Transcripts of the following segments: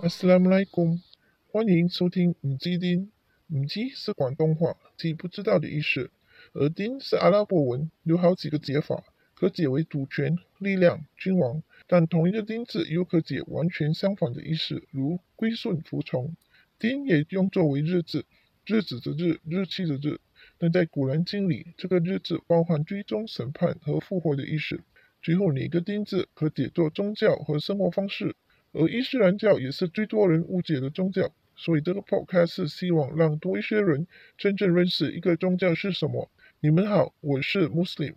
阿斯拉姆莱贡，欢迎收听五基丁。五基是广东话，即不知道的意思。而丁是阿拉伯文，有好几个解法，可解为主权、力量、君王。但同一个丁字又可解完全相反的意思，如归顺、服从。丁也用作为日子，日子的日，日期的日。但在古兰经里，这个日子包含追踪、审判和复活的意思。最后，哪个丁字可解作宗教和生活方式？而伊斯兰教也是最多人误解的宗教，所以这个 podcast 是希望让多一些人真正认识一个宗教是什么。你们好，我是 Muslim。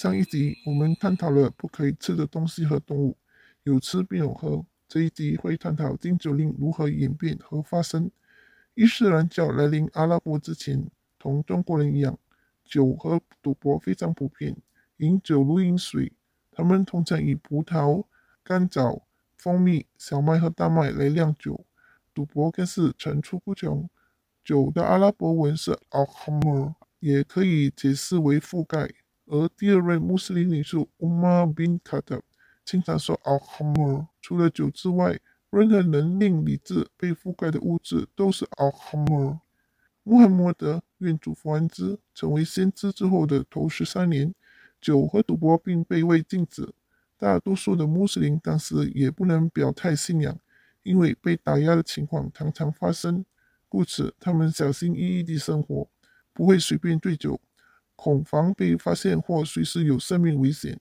上一集我们探讨了不可以吃的东西和动物，有吃必有喝。这一集会探讨禁酒令如何演变和发生。伊斯兰教来临阿拉伯之前，同中国人一样，酒和赌博非常普遍。饮酒如饮水，他们通常以葡萄、甘枣、蜂蜜、小麦和大麦来酿酒。赌博更是层出不穷。酒的阿拉伯文是 al-khamr，也可以解释为覆盖。而第二位穆斯林领袖 Umar bin Khattab 经常说 al-khamr。除了酒之外，任何能令理智被覆盖的物质都是 al-khamr。穆罕默德愿主福安之成为先知之后的头十三年。酒和赌博并被未禁止，大多数的穆斯林当时也不能表态信仰，因为被打压的情况常常发生，故此他们小心翼翼地生活，不会随便醉酒，恐防被发现或随时有生命危险。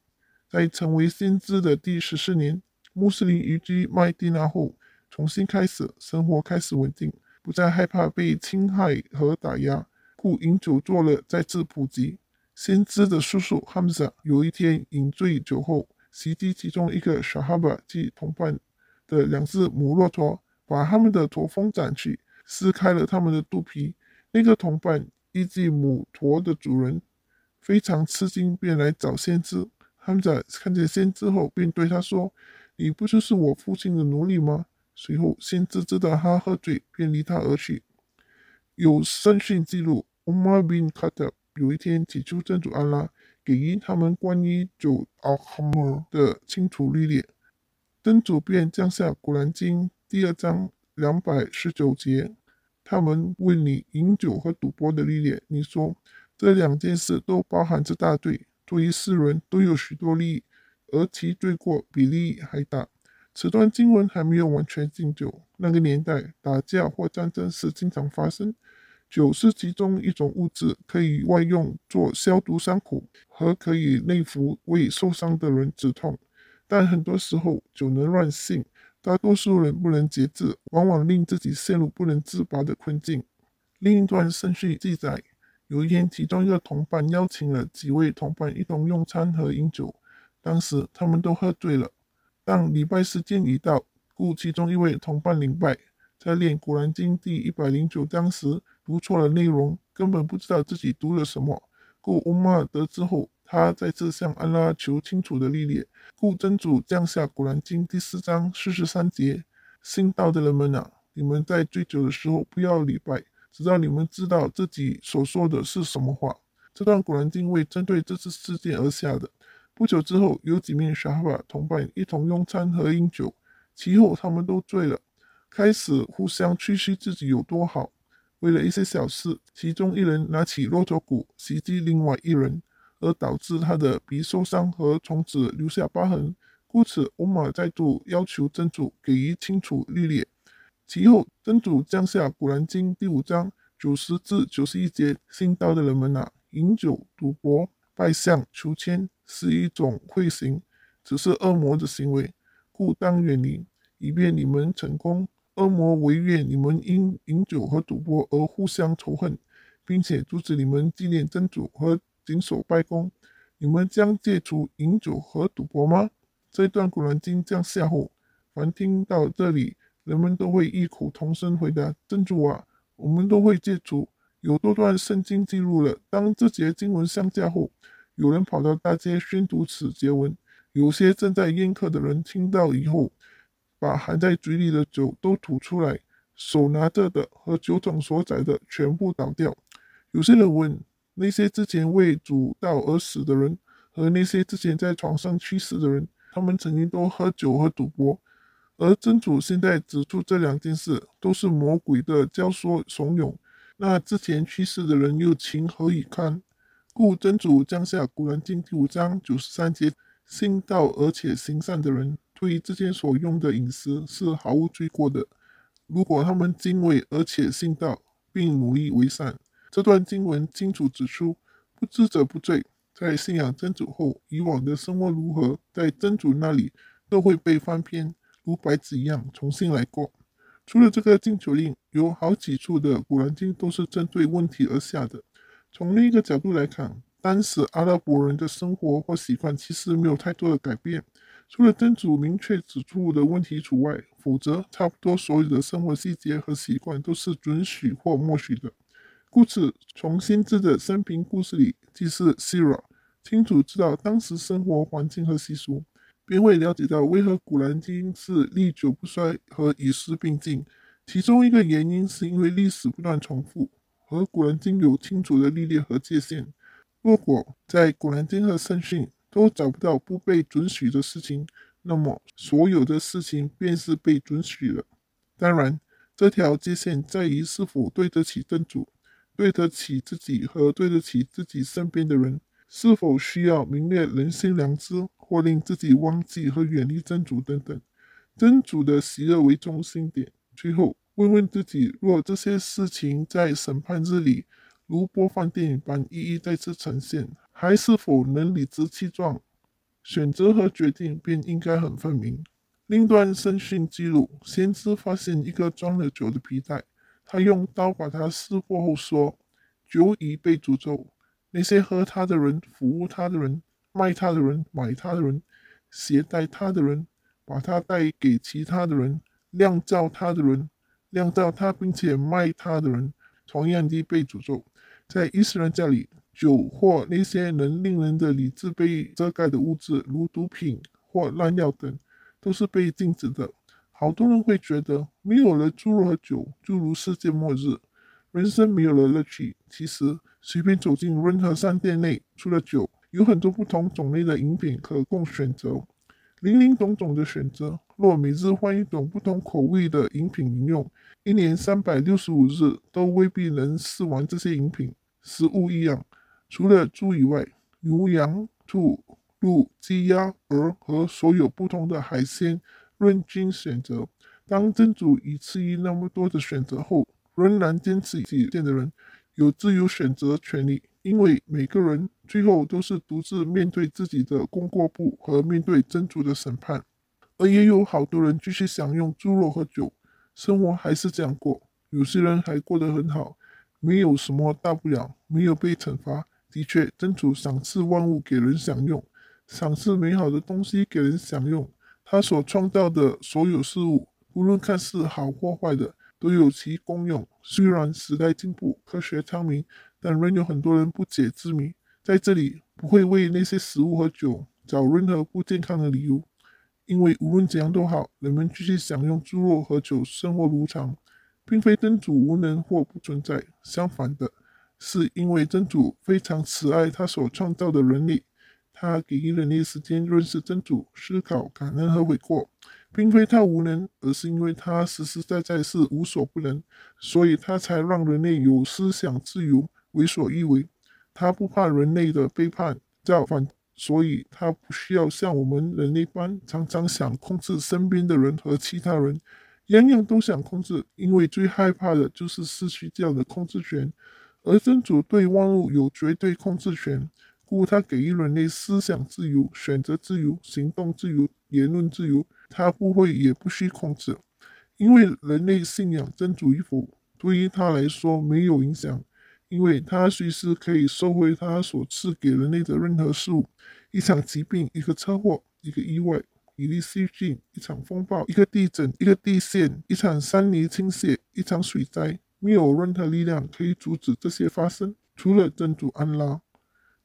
在成为先知的第十四年，穆斯林移居麦地那后，重新开始生活，开始稳定，不再害怕被侵害和打压，故饮酒作乐再次普及。先知的叔叔哈姆扎有一天饮醉酒后，袭击其中一个小哈巴即同伴的两只母骆驼，把他们的驼峰斩去，撕开了他们的肚皮。那个同伴依据母驼的主人非常吃惊，便来找先知。哈姆扎看见先知后，便对他说：“你不就是我父亲的奴隶吗？”随后，先知知道他喝醉，便离他而去。有声讯记录，Umar bin Khattab。有一天，起初真主安拉给予他们关于酒 al-khamr 的清楚历练，真主便降下《古兰经》第二章两百十九节。他们问你饮酒和赌博的历练，你说这两件事都包含着大罪，作为世人都有许多利益，而其罪过比利益还大。此段经文还没有完全禁酒，那个年代打架或战争是经常发生。酒是其中一种物质，可以外用做消毒伤口，和可以内服为受伤的人止痛。但很多时候酒能乱性，大多数人不能节制，往往令自己陷入不能自拔的困境。另一段顺序记载，有一天，其中一个同伴邀请了几位同伴一同用餐和饮酒，当时他们都喝醉了。当礼拜时间已到，故其中一位同伴领拜，在念《古兰经》第一百零九章时。读错了内容，根本不知道自己读了什么。故乌马尔得知后，他再次向安拉求清楚的历练。故真主降下《古兰经》第四章四十三节：“信道的人们啊，你们在醉酒的时候不要礼拜，直到你们知道自己所说的是什么话。”这段《古兰经》为针对这次事件而下的。不久之后，有几名沙哈巴同伴一同用餐和饮酒，其后他们都醉了，开始互相吹嘘自己有多好。为了一些小事，其中一人拿起骆驼骨袭击另外一人，而导致他的鼻受伤和从此留下疤痕。故此，欧玛再度要求真主给予清楚律例。其后，真主降下《古兰经》第五章九十至九十一节：“信道的人们啊，饮酒、赌博、拜相、求签是一种会行，只是恶魔的行为，故当远离，以便你们成功。”恶魔违愿你们因饮酒和赌博而互相仇恨，并且阻止你们纪念真主和谨守拜功。你们将戒除饮酒和赌博吗？这段古兰经降下后，凡听到这里，人们都会异口同声回答：“真主啊，我们都会戒除。”有多段圣经记录了，当这节经文上架后，有人跑到大街宣读此节文，有些正在宴客的人听到以后。把含在嘴里的酒都吐出来，手拿着的和酒桶所载的全部倒掉。有些人问：那些之前为主道而死的人，和那些之前在床上去世的人，他们曾经都喝酒和赌博。而真主现在指出这两件事都是魔鬼的教唆怂恿，那之前去世的人又情何以堪？故真主降下《古兰经》第五章九十三节：信道而且行善的人，对于之前所用的饮食是毫无罪过的。如果他们敬畏而且信道，并努力为善，这段经文清楚指出，不知者不罪。在信仰真主后，以往的生活如何，在真主那里都会被翻篇。如白纸一样重新来过。除了这个禁酒令，有好几处的古兰经都是针对问题而下的。从另一个角度来看，当时阿拉伯人的生活或习惯其实没有太多的改变，除了真主明确指出的问题除外，否则差不多所有的生活细节和习惯都是准许或默许的。故此，从先知的生平故事里，即是 Sira，清楚知道当时生活环境和习俗。便会了解到为何《古兰经》是历久不衰和与时并进。其中一个原因是因为历史不断重复，和《古兰经》有清楚的历练和界限。如果在《古兰经》和圣训都找不到不被准许的事情，那么所有的事情便是被准许了。当然，这条界限在于是否对得起真主，对得起自己和对得起自己身边的人，是否需要泯灭人心良知。或令自己忘记和远离真主等等，真主的喜恶为中心点。最后问问自己：若这些事情在审判日里如播放电影般一一再次呈现，还是否能理直气壮？选择和决定便应该很分明。另一段声讯记录，先知发现一个装了酒的皮带，他用刀把它撕破后说：“酒已被诅咒，那些喝他的人，服务他的人。”卖他的人，买他的人，携带他的人，把他带给其他的人，酿造他的人，酿造他并且卖他的人，同样的被诅咒。在伊斯兰教里，酒或那些能令人的理智被遮盖的物质，如毒品或滥药等，都是被禁止的。好多人会觉得，没有了猪肉和酒，就如世界末日，人生没有了乐趣。其实，随便走进任何商店内，除了酒。有很多不同种类的饮品可供选择，林林总总的选择。若每日换一种不同口味的饮品饮用，一年三百六十五日都未必能试完这些饮品。食物一样，除了猪以外，牛、羊、兔、鹿、鸡、鸭、鹅和所有不同的海鲜，任君选择。当真主已赐予那么多的选择后，仍然坚持己见的人，有自由选择权利。因为每个人最后都是独自面对自己的功过簿和面对真主的审判，而也有好多人继续享用猪肉和酒，生活还是这样过。有些人还过得很好，没有什么大不了，没有被惩罚。的确，真主赏赐万物给人享用，赏赐美好的东西给人享用。他所创造的所有事物，无论看似好或坏的，都有其功用。虽然时代进步，科学昌明。但仍有很多人不解之谜，在这里不会为那些食物和酒找任何不健康的理由，因为无论怎样都好，人们继续享用猪肉和酒，生活如常，并非真主无能或不存在，相反的，是因为真主非常慈爱他所创造的人类，他给予人类时间认识真主、思考、感恩和悔过，并非他无能，而是因为他实实在在是无所不能，所以他才让人类有思想自由。为所欲为，他不怕人类的背叛造反，所以他不需要像我们人类般常常想控制身边的人和其他人，样样都想控制，因为最害怕的就是失去这样的控制权。而真主对万物有绝对控制权，故他给予人类思想自由、选择自由、行动自由、言论自由，他不会也不需控制，因为人类信仰真主与否，对于他来说没有影响。因为他随时可以收回他所赐给人类的任何事物，一场疾病、一个车祸、一个意外、一粒细菌、一场风暴、一个地震、一个地陷、一场山泥倾泻、一场水灾，没有任何力量可以阻止这些发生，除了真主安拉。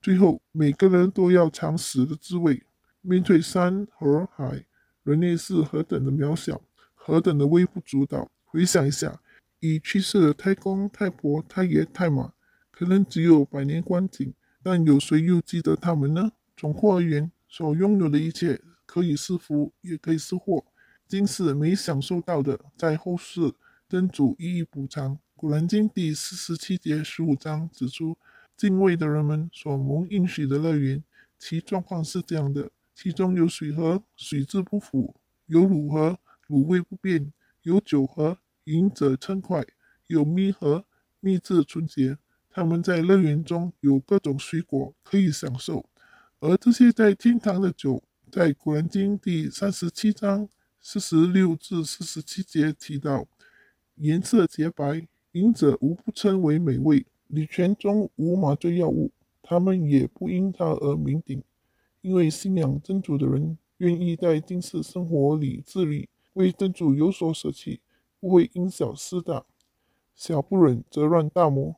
最后，每个人都要尝死的滋味。面对山和海，人类是何等的渺小，何等的微不足道。回想一下。已去世的太公、太婆、太爷、太妈，可能只有百年光景，但有谁又记得他们呢？总括而言，所拥有的一切可以是福，也可以是祸。今世没享受到的，在后世真主一一补偿。古兰经第四十七节十五章指出，敬畏的人们所蒙应许的乐园，其状况是这样的：其中有水河，水质不腐；有乳河，乳味不变；有酒河，饮者称快；有蜜河，蜜质纯洁。他们在乐园中有各种水果可以享受，而这些在天堂的酒，在古兰经第三十七章。四十六至四十七节提到，颜色洁白，饮者无不称为美味。礼泉中无麻醉药物，他们也不因它而酩酊，因为信仰真主的人愿意在今世生活里自律，为真主有所舍弃，不会因小失大。小不忍则乱大谋，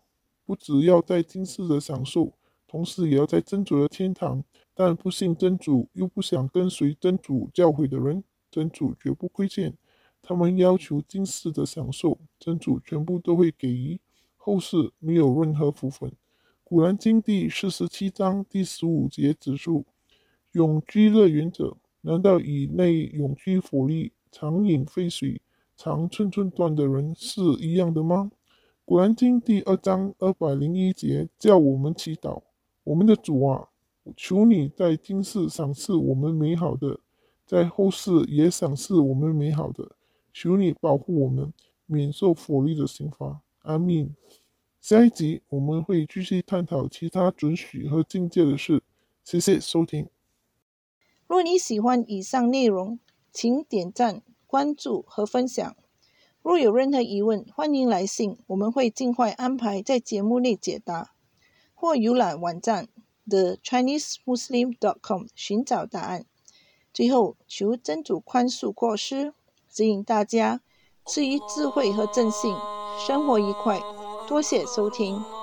不只要在今世的享受，同时也要在真主的天堂。但不信真主又不想跟随真主教诲的人。真主绝不亏欠，他们要求今世的享受，真主全部都会给予，后世没有任何福分。古兰经第四十七章第十五节指出：永居乐园者，难道与内永居火力、常饮沸水、常寸寸断的人是一样的吗？古兰经第二章二百零一节叫我们祈祷：我们的主啊，求你在今世赏赐我们美好的。在后世也赏赐我们美好的，求你保护我们，免受佛力的刑罚。阿弥。下一集我们会继续探讨其他准许和境界的事。谢谢收听。若你喜欢以上内容，请点赞、关注和分享。若有任何疑问，欢迎来信，我们会尽快安排在节目内解答，或浏览网站 thechinesemuslim.com 寻找答案。最后，求真主宽恕过失，指引大家赐予智慧和正信，生活愉快。多谢收听。